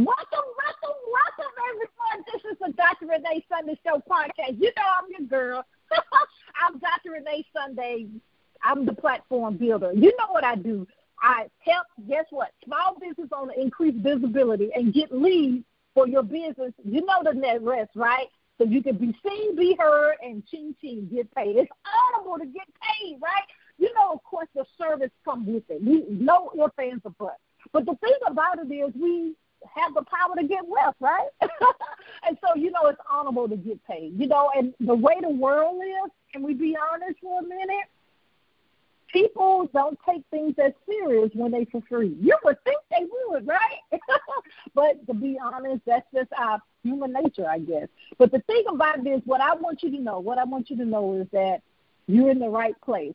Welcome, welcome, welcome, everyone. This is the Dr. Renee Sunday Show podcast. You know I'm your girl. I'm Dr. Renee Sunday. I'm the platform builder. You know what I do. I help, guess what, small business owners increase visibility and get leads for your business. You know the net rest, right? So you can be seen, be heard, and ching ching get paid. It's honorable to get paid, right? You know, of course, the service comes with it. We no ifs, ands, or buts. But the thing about it is we have the power to get wealth, right? and so, you know, it's honorable to get paid. You know, and the way the world is, can we be honest for a minute? people don't take things as serious when they for free. You would think they would, right? but to be honest, that's just our human nature, I guess. But the thing about this, what I want you to know, what I want you to know is that you're in the right place.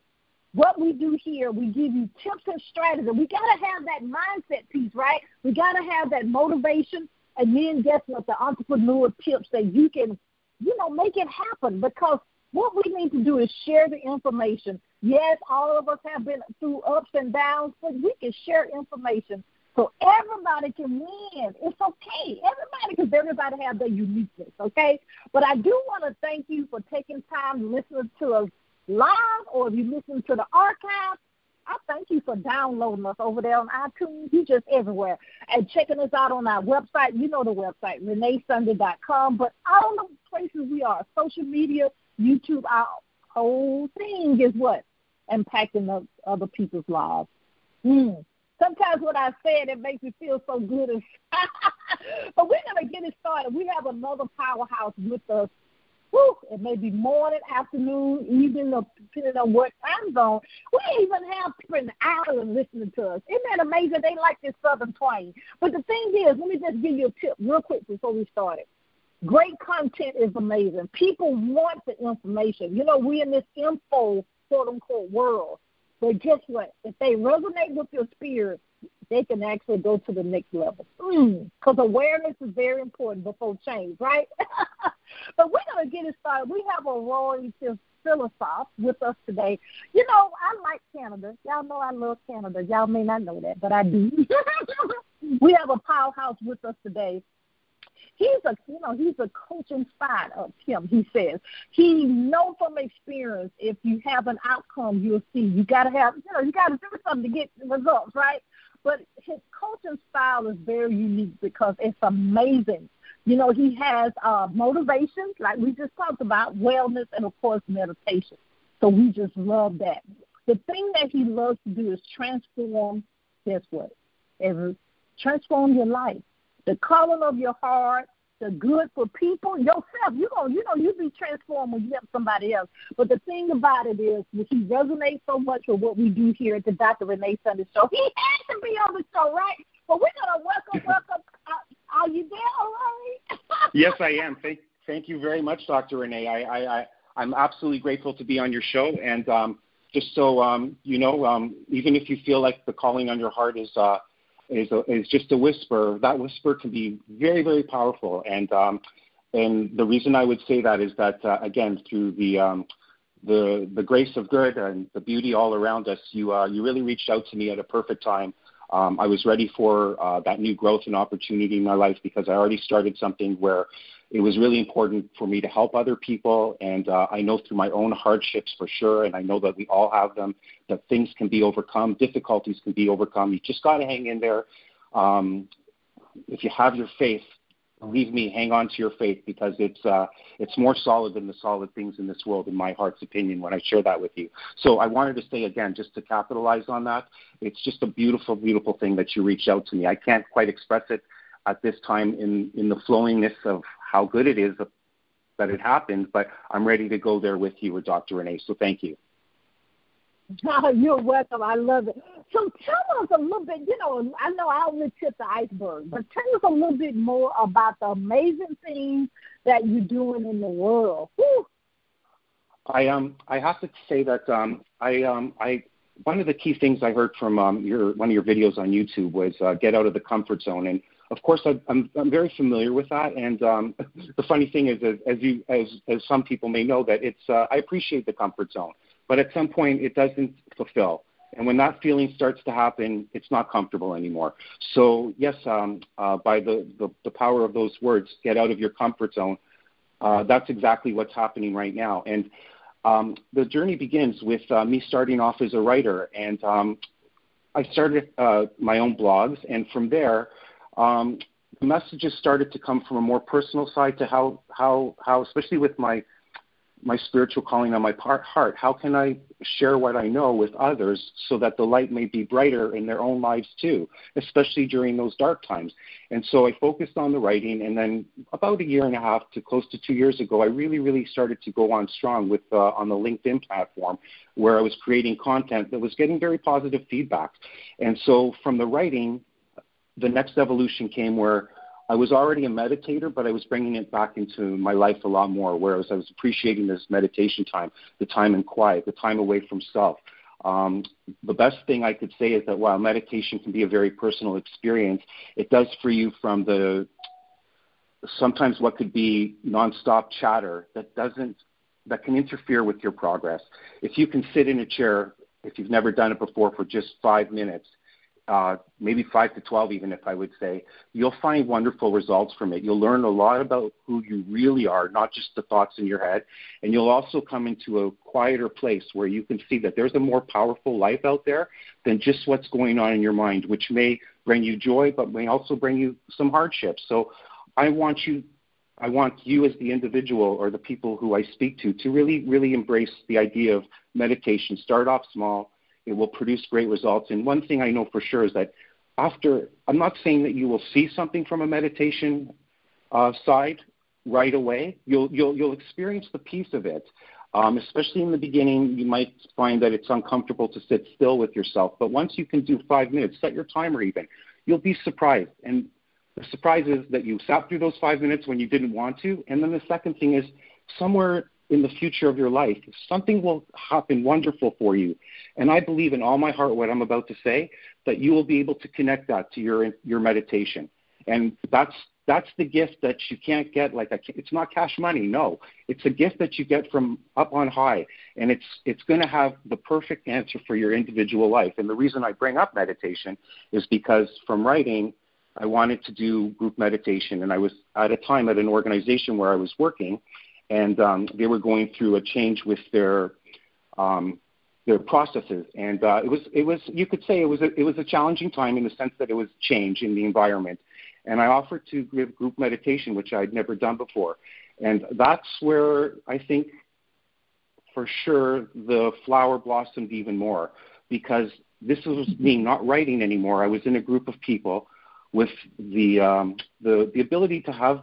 What we do here, we give you tips and strategies. We got to have that mindset piece, right? We got to have that motivation. And then guess what? The entrepreneur tips that you can, you know, make it happen because what we need to do is share the information. Yes, all of us have been through ups and downs, but we can share information so everybody can win. It's okay. Everybody, because everybody have their uniqueness, okay? But I do want to thank you for taking time listen to us live, or if you listen to the archive, I thank you for downloading us over there on iTunes. You just everywhere. And checking us out on our website. You know the website, reneesunday.com. But all the places we are, social media, YouTube, our whole thing is what? Impacting the, other people's lives. Mm. Sometimes what I said, it makes me feel so good. but we're going to get it started. We have another powerhouse with us. Whew, it may be morning, afternoon, evening, depending on what time zone. We even have people in Ireland listening to us. Isn't that amazing? They like this Southern twang. But the thing is, let me just give you a tip real quick before we start it. Great content is amazing. People want the information. You know, we're in this info, quote unquote, world. But guess what? If they resonate with your spirit, they can actually go to the next level. Because mm, awareness is very important before change, right? but we're going to get it started. We have a Roy philosoph with us today. You know, I like Canada. Y'all know I love Canada. Y'all may not know that, but I do. we have a powerhouse with us today he's a you know he's a coach inside of him he says he know from experience if you have an outcome you'll see you got to have you know you got to do something to get results right but his coaching style is very unique because it's amazing you know he has uh motivation like we just talked about wellness and of course meditation so we just love that the thing that he loves to do is transform guess what Ever transform your life the calling of your heart, the good for people, yourself. You know, you know, you be transformed when you help somebody else. But the thing about it is, he resonates so much with what we do here at the Dr. Renee Sunday Show. He has to be on the show, right? But we're gonna welcome, welcome. Uh, are you there, right? yes, I am. Thank, thank you very much, Dr. Renee. I, I, I, I'm absolutely grateful to be on your show, and um, just so um, you know, um, even if you feel like the calling on your heart is uh, is, a, is just a whisper. That whisper can be very, very powerful. And um, and the reason I would say that is that uh, again through the um, the the grace of good and the beauty all around us, you uh, you really reached out to me at a perfect time. Um, I was ready for uh, that new growth and opportunity in my life because I already started something where it was really important for me to help other people. And uh, I know through my own hardships for sure, and I know that we all have them, that things can be overcome, difficulties can be overcome. You just got to hang in there. Um, if you have your faith, believe me, hang on to your faith because it's uh, it's more solid than the solid things in this world, in my heart's opinion. When I share that with you, so I wanted to say again, just to capitalize on that, it's just a beautiful, beautiful thing that you reached out to me. I can't quite express it at this time in in the flowingness of how good it is that it happened, but I'm ready to go there with you with Dr. Renee. So thank you. You're welcome. I love it. So tell us a little bit, you know, I know I only tip the iceberg, but tell us a little bit more about the amazing things that you're doing in the world. Whew. I um I have to say that um I um I one of the key things I heard from um your one of your videos on YouTube was uh, get out of the comfort zone and of course, I, I'm I'm very familiar with that. And um, the funny thing is, as, as you as as some people may know, that it's uh, I appreciate the comfort zone, but at some point it doesn't fulfill. And when that feeling starts to happen, it's not comfortable anymore. So, yes, um, uh, by the, the, the, power of those words, get out of your comfort zone. Uh, that's exactly what's happening right now. And um, the journey begins with uh, me starting off as a writer. And um, I started uh, my own blogs. And from there, um, messages started to come from a more personal side to how, how, how especially with my my spiritual calling on my part, heart? How can I share what I know with others so that the light may be brighter in their own lives too, especially during those dark times? And so I focused on the writing, and then about a year and a half to close to two years ago, I really, really started to go on strong with uh, on the LinkedIn platform, where I was creating content that was getting very positive feedback. And so from the writing, the next evolution came where I was already a meditator, but I was bringing it back into my life a lot more, whereas I was appreciating this meditation time, the time in quiet, the time away from self. Um, the best thing I could say is that while meditation can be a very personal experience, it does free you from the sometimes what could be nonstop chatter that doesn't that can interfere with your progress. If you can sit in a chair, if you've never done it before, for just five minutes uh, maybe 5 to 12 even if I would say, you'll find wonderful results from it. You'll learn a lot about who you really are, not just the thoughts in your head. And you'll also come into a quieter place where you can see that there's a more powerful life out there than just what's going on in your mind, which may bring you joy, but may also bring you some hardships. So I want you I want you as the individual or the people who I speak to to really, really embrace the idea of meditation. Start off small, it will produce great results. And one thing I know for sure is that after, I'm not saying that you will see something from a meditation uh, side right away. You'll, you'll, you'll experience the peace of it. Um, especially in the beginning, you might find that it's uncomfortable to sit still with yourself. But once you can do five minutes, set your timer even, you'll be surprised. And the surprise is that you sat through those five minutes when you didn't want to. And then the second thing is somewhere in the future of your life, something will happen wonderful for you. And I believe in all my heart what I'm about to say, that you will be able to connect that to your your meditation. And that's that's the gift that you can't get like a, it's not cash money no. It's a gift that you get from up on high. And it's it's going to have the perfect answer for your individual life. And the reason i bring up meditation is because from writing i wanted to do group meditation. And i was at a time at an organization where i was working and um, they were going through a change with their um, their processes, and uh, it was it was you could say it was a, it was a challenging time in the sense that it was change in the environment, and I offered to give group meditation, which I'd never done before, and that's where I think for sure the flower blossomed even more because this was me not writing anymore. I was in a group of people with the um, the the ability to have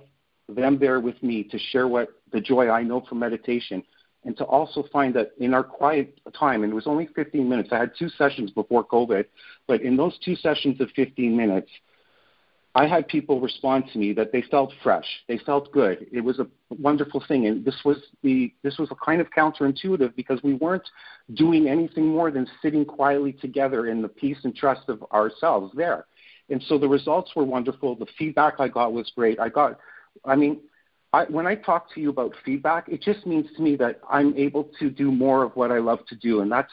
them there with me to share what the joy I know from meditation, and to also find that in our quiet time, and it was only 15 minutes. I had two sessions before COVID, but in those two sessions of 15 minutes, I had people respond to me that they felt fresh, they felt good. It was a wonderful thing, and this was the this was a kind of counterintuitive because we weren't doing anything more than sitting quietly together in the peace and trust of ourselves there. And so the results were wonderful. The feedback I got was great. I got I mean, I, when I talk to you about feedback, it just means to me that I'm able to do more of what I love to do, and that's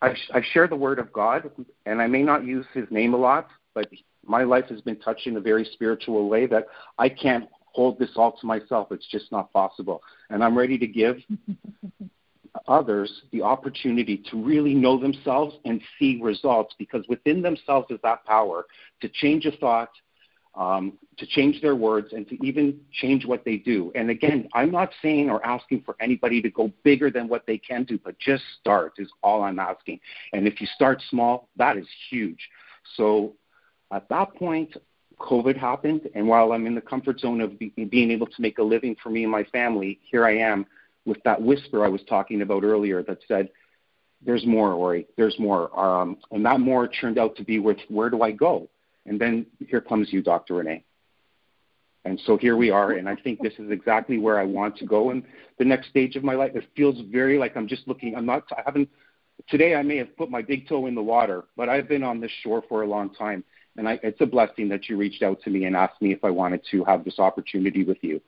I, I share the word of God, and I may not use His name a lot, but my life has been touched in a very spiritual way that I can't hold this all to myself. It's just not possible, and I'm ready to give others the opportunity to really know themselves and see results because within themselves is that power to change a thought um, to change their words and to even change what they do. And again, I'm not saying or asking for anybody to go bigger than what they can do, but just start is all I'm asking. And if you start small, that is huge. So at that point, COVID happened, and while I'm in the comfort zone of be, being able to make a living for me and my family, here I am with that whisper I was talking about earlier that said, "There's more, Aurie. There's more." Um, and that more turned out to be with where do I go? And then here comes you, Dr. Renee. And so here we are, and I think this is exactly where I want to go in the next stage of my life. It feels very like I'm just looking. I'm not. I haven't. Today I may have put my big toe in the water, but I've been on this shore for a long time, and I, it's a blessing that you reached out to me and asked me if I wanted to have this opportunity with you.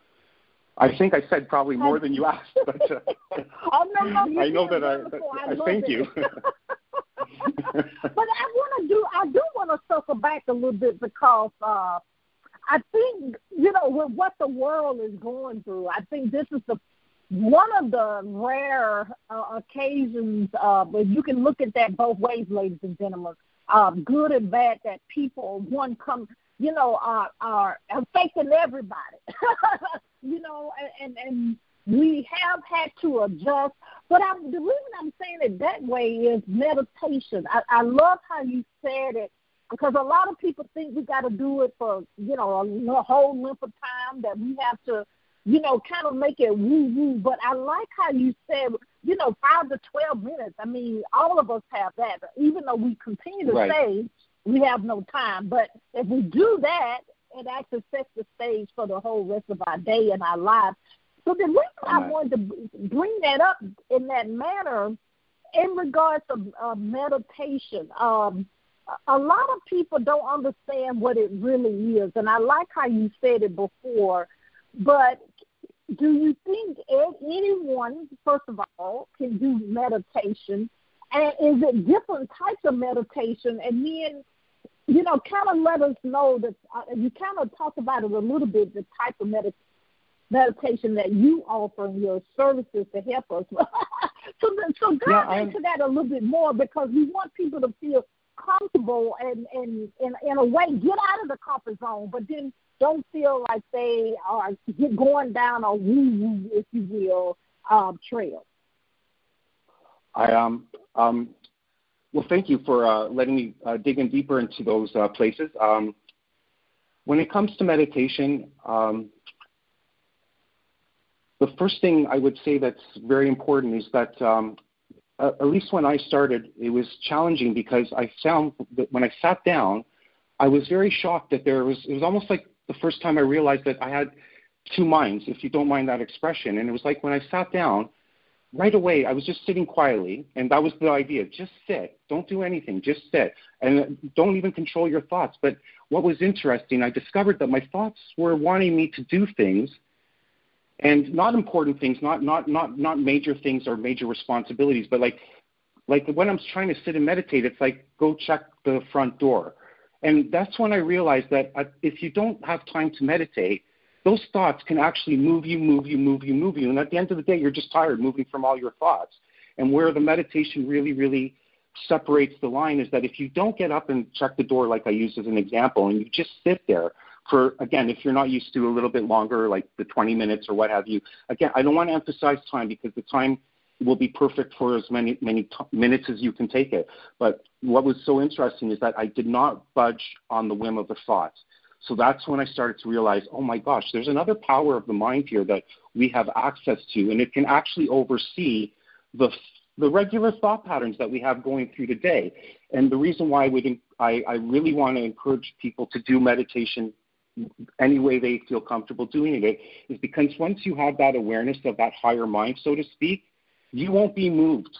I think I said probably more than you asked, but uh, I know that I. But, I, I thank you. but I want to do. I do want to circle back a little bit because uh, I think you know with what the world is going through. I think this is the one of the rare uh, occasions uh, where you can look at that both ways, ladies and gentlemen. Um, good and bad that people one come you know are are affecting everybody you know and and, and we have had to adjust. But I'm, the reason I'm saying it that way is meditation. I, I love how you said it because a lot of people think we got to do it for you know a, a whole length of time that we have to you know kind of make it woo woo. But I like how you said you know five to twelve minutes. I mean, all of us have that, even though we continue to right. say we have no time. But if we do that, it actually sets the stage for the whole rest of our day and our lives. So the reason I wanted to bring that up in that manner, in regards to uh, meditation, um, a lot of people don't understand what it really is, and I like how you said it before. But do you think anyone, first of all, can do meditation? And is it different types of meditation? And then, you know, kind of let us know that uh, you kind of talk about it a little bit, the type of meditation meditation that you offer and your services to help us. so, so dive yeah, into that a little bit more because we want people to feel comfortable and, and, and in a way get out of the comfort zone, but then don't feel like they are going down a woo-woo, if you will, um, trail. I um um well, thank you for uh, letting me uh, dig in deeper into those uh, places. Um, when it comes to meditation, um, the first thing I would say that's very important is that, um, at least when I started, it was challenging because I found that when I sat down, I was very shocked that there was, it was almost like the first time I realized that I had two minds, if you don't mind that expression. And it was like when I sat down, right away, I was just sitting quietly, and that was the idea. Just sit. Don't do anything. Just sit. And don't even control your thoughts. But what was interesting, I discovered that my thoughts were wanting me to do things – and not important things, not not not not major things or major responsibilities, but like like when I'm trying to sit and meditate, it's like go check the front door, and that's when I realized that uh, if you don't have time to meditate, those thoughts can actually move you, move you, move you, move you, and at the end of the day, you're just tired moving from all your thoughts. And where the meditation really, really separates the line is that if you don't get up and check the door, like I used as an example, and you just sit there for again, if you're not used to a little bit longer, like the 20 minutes or what have you. Again, I don't want to emphasize time because the time will be perfect for as many many t- minutes as you can take it. But what was so interesting is that I did not budge on the whim of the thoughts. So that's when I started to realize, oh my gosh, there's another power of the mind here that we have access to, and it can actually oversee the the regular thought patterns that we have going through the day. And the reason why I would I, I really want to encourage people to do meditation any way they feel comfortable doing it is because once you have that awareness of that higher mind, so to speak, you won't be moved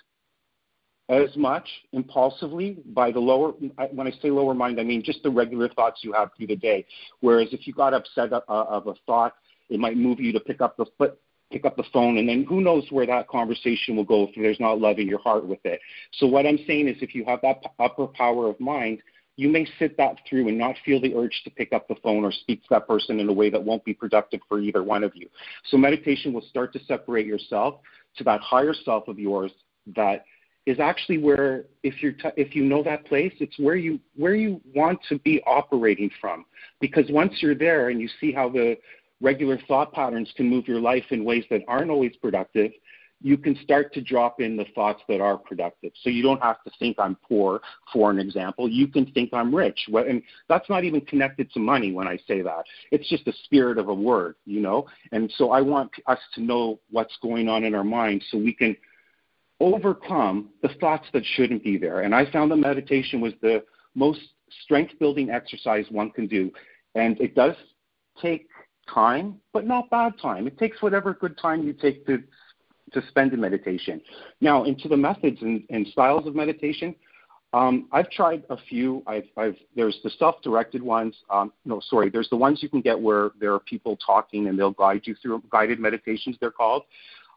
as much impulsively by the lower when i say lower mind i mean just the regular thoughts you have through the day. Whereas if you got upset uh, of a thought it might move you to pick up the foot pick up the phone and then who knows where that conversation will go if there's not love in your heart with it. So what i'm saying is if you have that upper power of mind you may sit that through and not feel the urge to pick up the phone or speak to that person in a way that won't be productive for either one of you. So meditation will start to separate yourself to that higher self of yours that is actually where if you t- if you know that place it's where you where you want to be operating from because once you're there and you see how the regular thought patterns can move your life in ways that aren't always productive you can start to drop in the thoughts that are productive. So you don't have to think I'm poor, for an example. You can think I'm rich. And that's not even connected to money when I say that. It's just the spirit of a word, you know? And so I want us to know what's going on in our mind so we can overcome the thoughts that shouldn't be there. And I found that meditation was the most strength building exercise one can do. And it does take time, but not bad time. It takes whatever good time you take to to spend in meditation. Now, into the methods and, and styles of meditation, um, I've tried a few. I've, I've, there's the self-directed ones. Um, no, sorry. There's the ones you can get where there are people talking and they'll guide you through guided meditations. They're called.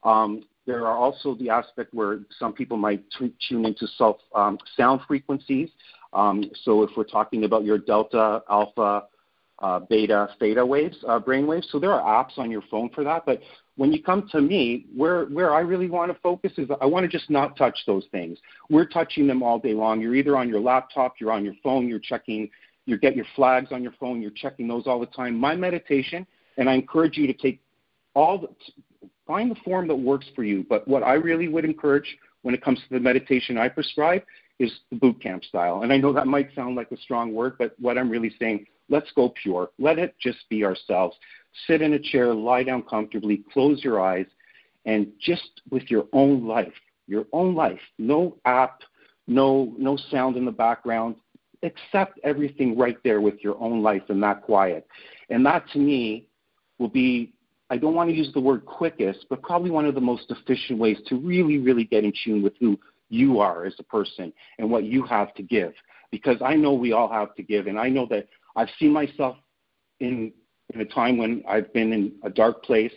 Um, there are also the aspect where some people might t- tune into self um, sound frequencies. Um, so if we're talking about your delta, alpha, uh, beta, theta waves, uh, brain waves, so there are apps on your phone for that. But when you come to me, where where I really want to focus is I want to just not touch those things. We're touching them all day long. You're either on your laptop, you're on your phone, you're checking, you get your flags on your phone, you're checking those all the time. My meditation, and I encourage you to take all the, find the form that works for you. But what I really would encourage when it comes to the meditation I prescribe is the boot camp style. And I know that might sound like a strong word, but what I'm really saying, let's go pure. Let it just be ourselves. Sit in a chair, lie down comfortably, close your eyes, and just with your own life, your own life, no app, no no sound in the background, accept everything right there with your own life and that quiet. And that to me will be I don't want to use the word quickest, but probably one of the most efficient ways to really, really get in tune with who you are as a person and what you have to give. Because I know we all have to give, and I know that I've seen myself in in a time when I've been in a dark place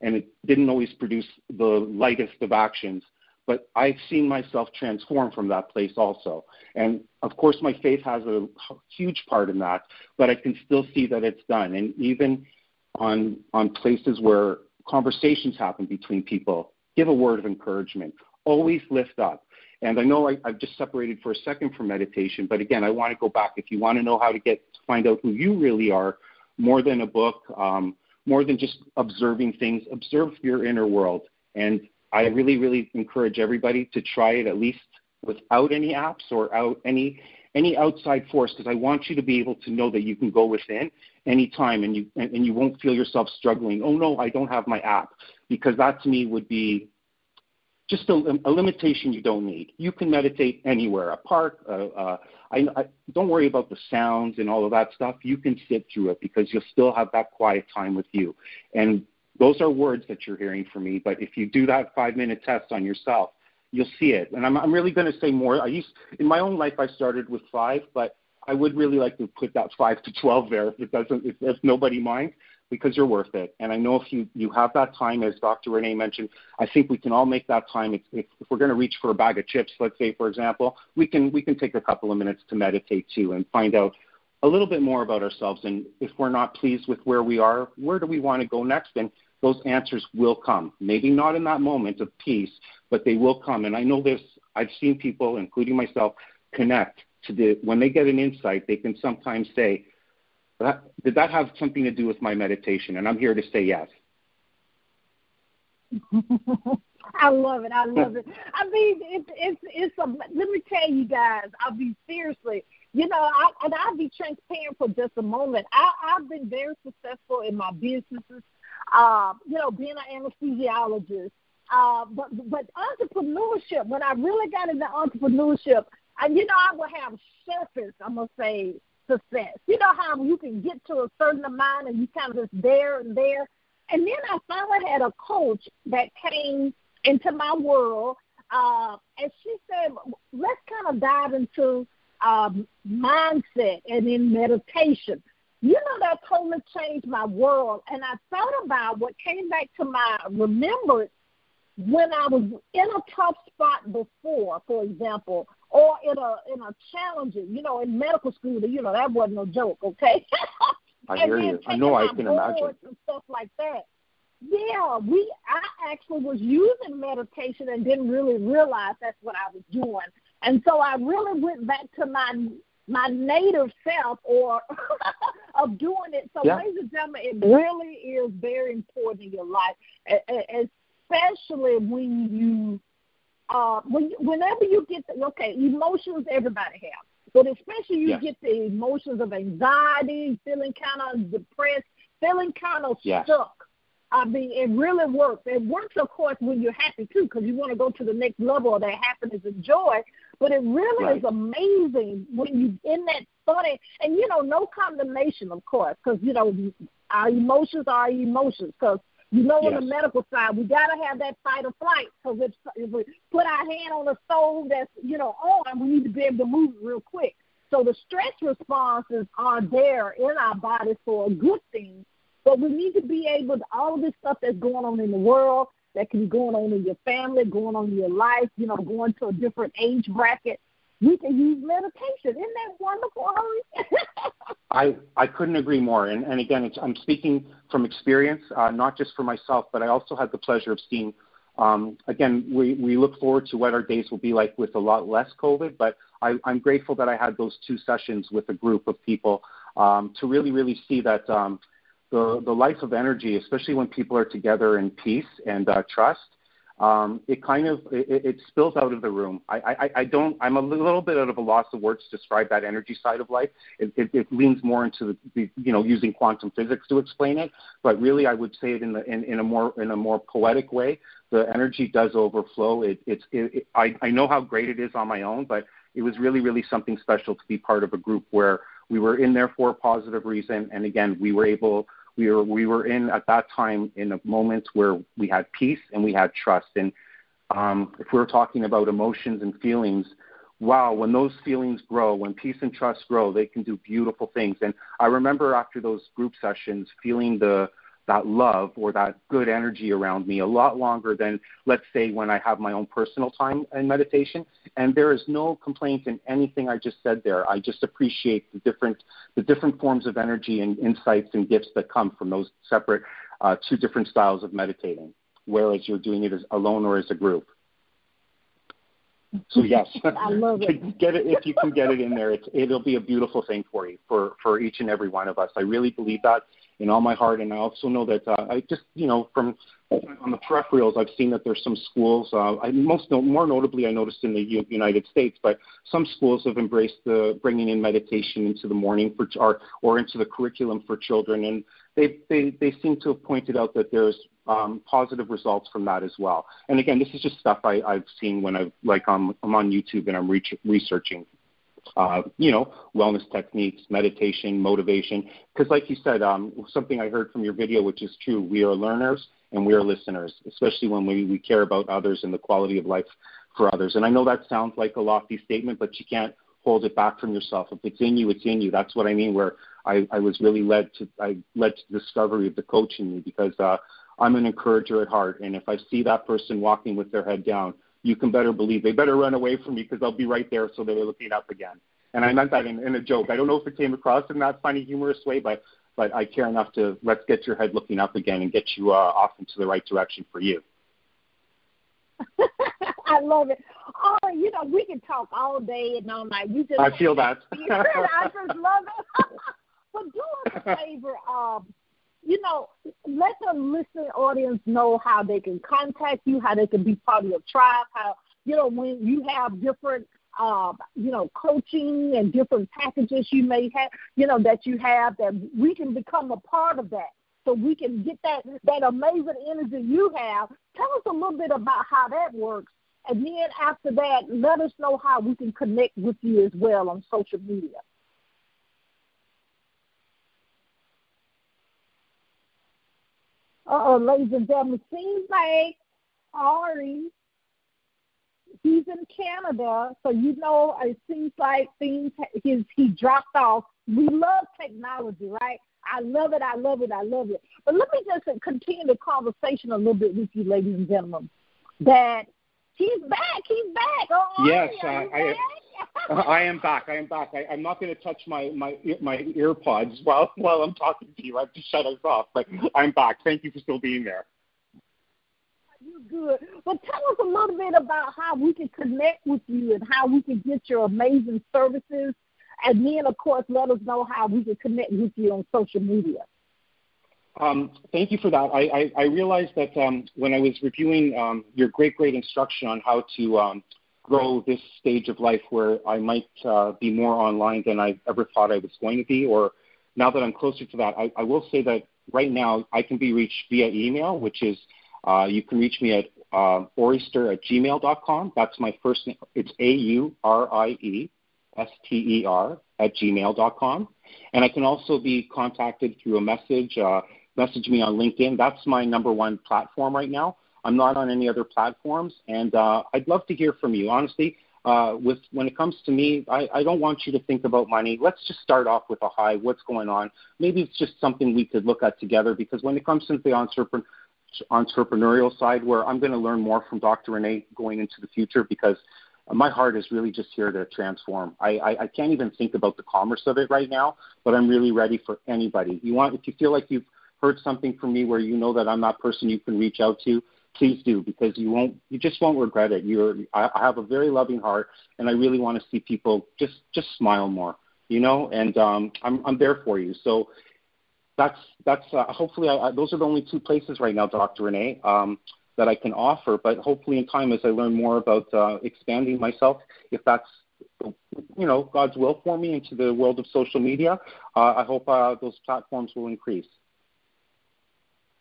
and it didn't always produce the lightest of actions. But I've seen myself transform from that place also. And of course, my faith has a huge part in that, but I can still see that it's done. And even on, on places where conversations happen between people, give a word of encouragement. Always lift up. And I know I, have just separated for a second from meditation, but again, I want to go back. If you want to know how to get find out who you really are, more than a book, um, more than just observing things, observe your inner world. And I really, really encourage everybody to try it at least without any apps or out any any outside force because I want you to be able to know that you can go within anytime and you and, and you won't feel yourself struggling. Oh no, I don't have my app because that to me would be just a, a limitation you don't need. You can meditate anywhere, a park. Uh, uh, I, I, don't worry about the sounds and all of that stuff. You can sit through it because you'll still have that quiet time with you. And those are words that you're hearing from me. But if you do that five minute test on yourself, you'll see it. And I'm, I'm really going to say more. I used in my own life I started with five, but I would really like to put that five to twelve there if it doesn't if, if nobody minds because you're worth it. And I know if you, you have that time, as Dr. Renee mentioned, I think we can all make that time. If, if, if we're going to reach for a bag of chips, let's say, for example, we can, we can take a couple of minutes to meditate too and find out a little bit more about ourselves. And if we're not pleased with where we are, where do we want to go next? And those answers will come. Maybe not in that moment of peace, but they will come. And I know this, I've seen people, including myself, connect to the, when they get an insight, they can sometimes say, did that have something to do with my meditation? And I'm here to say yes. I love it. I love it. I mean, it's it's it's a. Let me tell you guys. I'll be seriously. You know, I and I'll be transparent for just a moment. I I've been very successful in my businesses. Uh, you know, being an anesthesiologist. Uh, but but entrepreneurship. When I really got into entrepreneurship, and you know, I would have surface. I'm gonna say success. You know how you can get to a certain amount and you kind of just there and there. And then I finally had a coach that came into my world, uh, and she said, let's kind of dive into um, mindset and in meditation. You know, that totally changed my world. And I thought about what came back to my remembrance when I was in a tough spot before, for example, or in a in a challenging, you know, in medical school, you know, that wasn't no joke, okay? I hear you. I know. I can imagine. And stuff like that. Yeah, we. I actually was using meditation and didn't really realize that's what I was doing, and so I really went back to my my native self or of doing it. So, yeah. ladies and gentlemen, it really is very important in your life, especially when you uh, when, whenever you get the, okay, emotions everybody have, but especially you yes. get the emotions of anxiety, feeling kind of depressed, feeling kind of yes. stuck. I mean, it really works. It works, of course, when you're happy too, because you want to go to the next level of that happiness and joy. But it really right. is amazing when you're in that funny, and you know, no condemnation, of course, because you know our emotions are emotions. Because you know, yes. on the medical side, we got to have that fight or flight because if, if we put our hand on the stove that's, you know, on, we need to be able to move it real quick. So the stress responses are there in our bodies for a good thing, but we need to be able to, all of this stuff that's going on in the world, that can be going on in your family, going on in your life, you know, going to a different age bracket. We can use meditation. Isn't that wonderful? I I couldn't agree more. And and again, I'm speaking from experience, uh, not just for myself, but I also had the pleasure of seeing. Um, again, we, we look forward to what our days will be like with a lot less COVID, but I, I'm grateful that I had those two sessions with a group of people um, to really, really see that um, the, the life of energy, especially when people are together in peace and uh, trust, um, it kind of it, it spills out of the room. I, I, I don't. I'm a little bit out of a loss of words to describe that energy side of life. It, it, it leans more into the, the you know using quantum physics to explain it, but really I would say it in the in, in a more in a more poetic way. The energy does overflow. It, it's it, it, I I know how great it is on my own, but it was really really something special to be part of a group where we were in there for a positive reason, and again we were able we were we were in at that time in a moment where we had peace and we had trust. And um, if we were talking about emotions and feelings, wow, when those feelings grow, when peace and trust grow, they can do beautiful things. And I remember after those group sessions feeling the that love or that good energy around me a lot longer than, let's say, when I have my own personal time in meditation. And there is no complaint in anything I just said there. I just appreciate the different, the different forms of energy and insights and gifts that come from those separate uh, two different styles of meditating, whereas you're doing it as alone or as a group. So yes, I love it. get it if you can get it in there. It's, it'll be a beautiful thing for you, for for each and every one of us. I really believe that in all my heart. And I also know that uh, I just, you know, from on the peripherals, I've seen that there's some schools. Uh, I most more notably, I noticed in the U- United States, but some schools have embraced the bringing in meditation into the morning for or or into the curriculum for children, and they they they seem to have pointed out that there's um, positive results from that as well. And again, this is just stuff I, I've seen when I've like I'm, I'm on YouTube and I'm re- researching uh, you know, wellness techniques, meditation, motivation. Because, like you said, um, something I heard from your video, which is true, we are learners and we are listeners, especially when we, we care about others and the quality of life for others. And I know that sounds like a lofty statement, but you can't hold it back from yourself. If it's in you, it's in you. That's what I mean. Where I, I was really led to, I led to the discovery of the coach in me because uh, I'm an encourager at heart, and if I see that person walking with their head down, you can better believe they better run away from me because I'll be right there so they're looking up again. And I meant that in, in a joke. I don't know if it came across in that funny, humorous way, but but I care enough to let's get your head looking up again and get you uh, off into the right direction for you. I love it. Oh, you know, we can talk all day and all night. You just I feel that. I just love it. but do us a favor, um, you know, let the listening audience know how they can contact you, how they can be part of your tribe, how you know when you have different uh, you know, coaching and different packages you may have, you know, that you have, that we can become a part of that. So we can get that that amazing energy you have. Tell us a little bit about how that works, and then after that, let us know how we can connect with you as well on social media. Uh-oh, ladies and gentlemen, seems like Aurie, he's in Canada, so you know it seems like things his he dropped off. We love technology, right? I love it, I love it, I love it. But let me just continue the conversation a little bit with you, ladies and gentlemen. That he's back, he's back. Oh, yes, uh, I, I am back. I am back. I, I'm not going to touch my my my earpods while while I'm talking to you. I have to shut us off, but I'm back. Thank you for still being there. You're good. But tell us a little bit about how we can connect with you and how we can get your amazing services, and then of course let us know how we can connect with you on social media. Um, thank you for that. I, I, I realized that um, when I was reviewing um, your great, great instruction on how to um, grow this stage of life where I might uh, be more online than I ever thought I was going to be, or now that I'm closer to that, I, I will say that right now I can be reached via email, which is uh, you can reach me at uh, auriester at gmail.com. That's my first name. It's A U R I E S T E R at gmail.com. And I can also be contacted through a message. Uh, message me on LinkedIn. That's my number one platform right now. I'm not on any other platforms, and uh, I'd love to hear from you. Honestly, uh, with when it comes to me, I, I don't want you to think about money. Let's just start off with a high. What's going on? Maybe it's just something we could look at together because when it comes to the entrepreneur, entrepreneurial side where I'm going to learn more from Dr. Renee going into the future because my heart is really just here to transform. I, I, I can't even think about the commerce of it right now, but I'm really ready for anybody. You want if you feel like you've heard something from me where you know that I'm that person you can reach out to, please do because you won't you just won't regret it. You're I, I have a very loving heart and I really want to see people just just smile more, you know, and um I'm I'm there for you. So that's that's uh, hopefully I, I, those are the only two places right now, Dr. Renee. Um, that I can offer. But hopefully, in time, as I learn more about uh, expanding myself, if that's you know God's will for me into the world of social media, uh, I hope uh, those platforms will increase.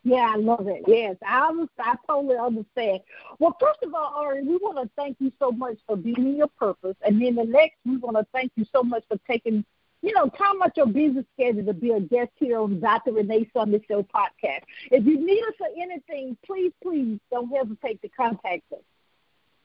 Yeah, I love it. Yes, I was, I totally understand. Well, first of all, Aurie, we want to thank you so much for being in your purpose, and then the next, we want to thank you so much for taking you know, time out your busy schedule to be a guest here on Dr. Renee Sunday Show podcast. If you need us for anything, please, please don't hesitate to contact us.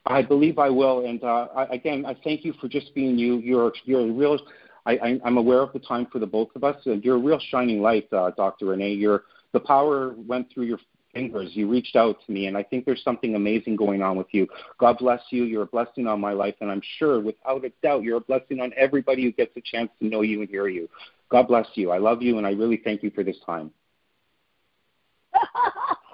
I believe I will, and uh, I, again, I thank you for just being you. You're you're a real. I, I, I'm aware of the time for the both of us. And you're a real shining light, uh, Dr. Renee. You're the power went through your fingers. You reached out to me, and I think there's something amazing going on with you. God bless you. You're a blessing on my life, and I'm sure, without a doubt, you're a blessing on everybody who gets a chance to know you and hear you. God bless you. I love you, and I really thank you for this time.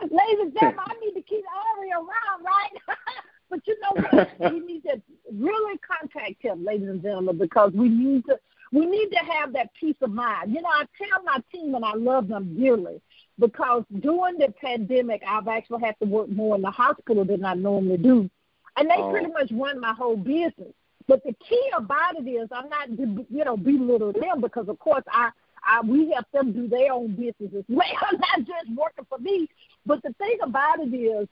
Ladies and gentlemen, I need to keep Aurie around, right? but you know what? we need to really contact him, ladies and gentlemen, because we need to we need to have that peace of mind. You know, I tell my team and I love them dearly because during the pandemic, I've actually had to work more in the hospital than I normally do. And they oh. pretty much run my whole business. But the key about it is I'm not, you know, belittling them because, of course, I, I we help them do their own business as well, not just working for me. But the thing about it is,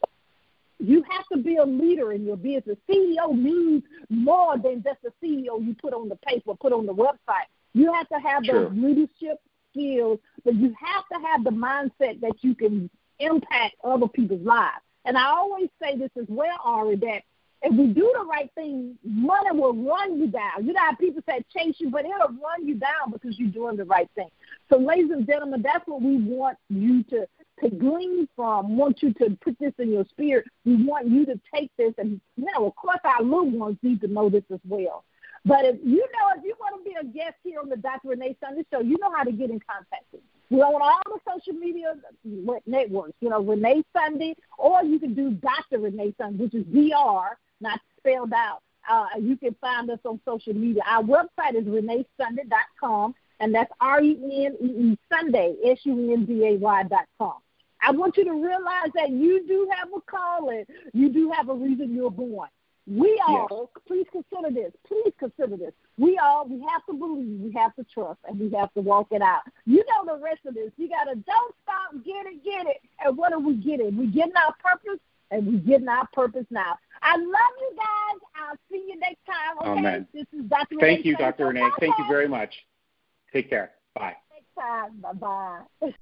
you have to be a leader in your business. CEO means more than just a CEO you put on the paper, put on the website. You have to have True. those leadership skills, but you have to have the mindset that you can impact other people's lives. And I always say this as well, Aurie, that if we do the right thing, money will run you down. You know how people say chase you, but it'll run you down because you're doing the right thing. So, ladies and gentlemen, that's what we want you to to glean from. Want you to put this in your spirit. We want you to take this, and you know, of course, our little ones need to know this as well. But if you know if you want a guest here on the Dr. Renee Sunday Show, you know how to get in contact with me. We're on all the social media networks, you know, Renee Sunday, or you can do Dr. Renee Sunday, which is DR, not spelled out. Uh, you can find us on social media. Our website is reneesunday.com, and that's R E N E E Sunday, S U N D A Y dot com. I want you to realize that you do have a calling. You do have a reason you're born. We all, yes. please consider this. Please consider this. We all, we have to believe, we have to trust, and we have to walk it out. You know the rest of this. You got to don't stop, get it, get it. And what are we getting? we getting our purpose, and we getting our purpose now. I love you guys. I'll see you next time. Okay? Amen. This is Dr. Thank Renee you, Dr. Renee. Thank you very much. Take care. Bye. Next time. Bye bye.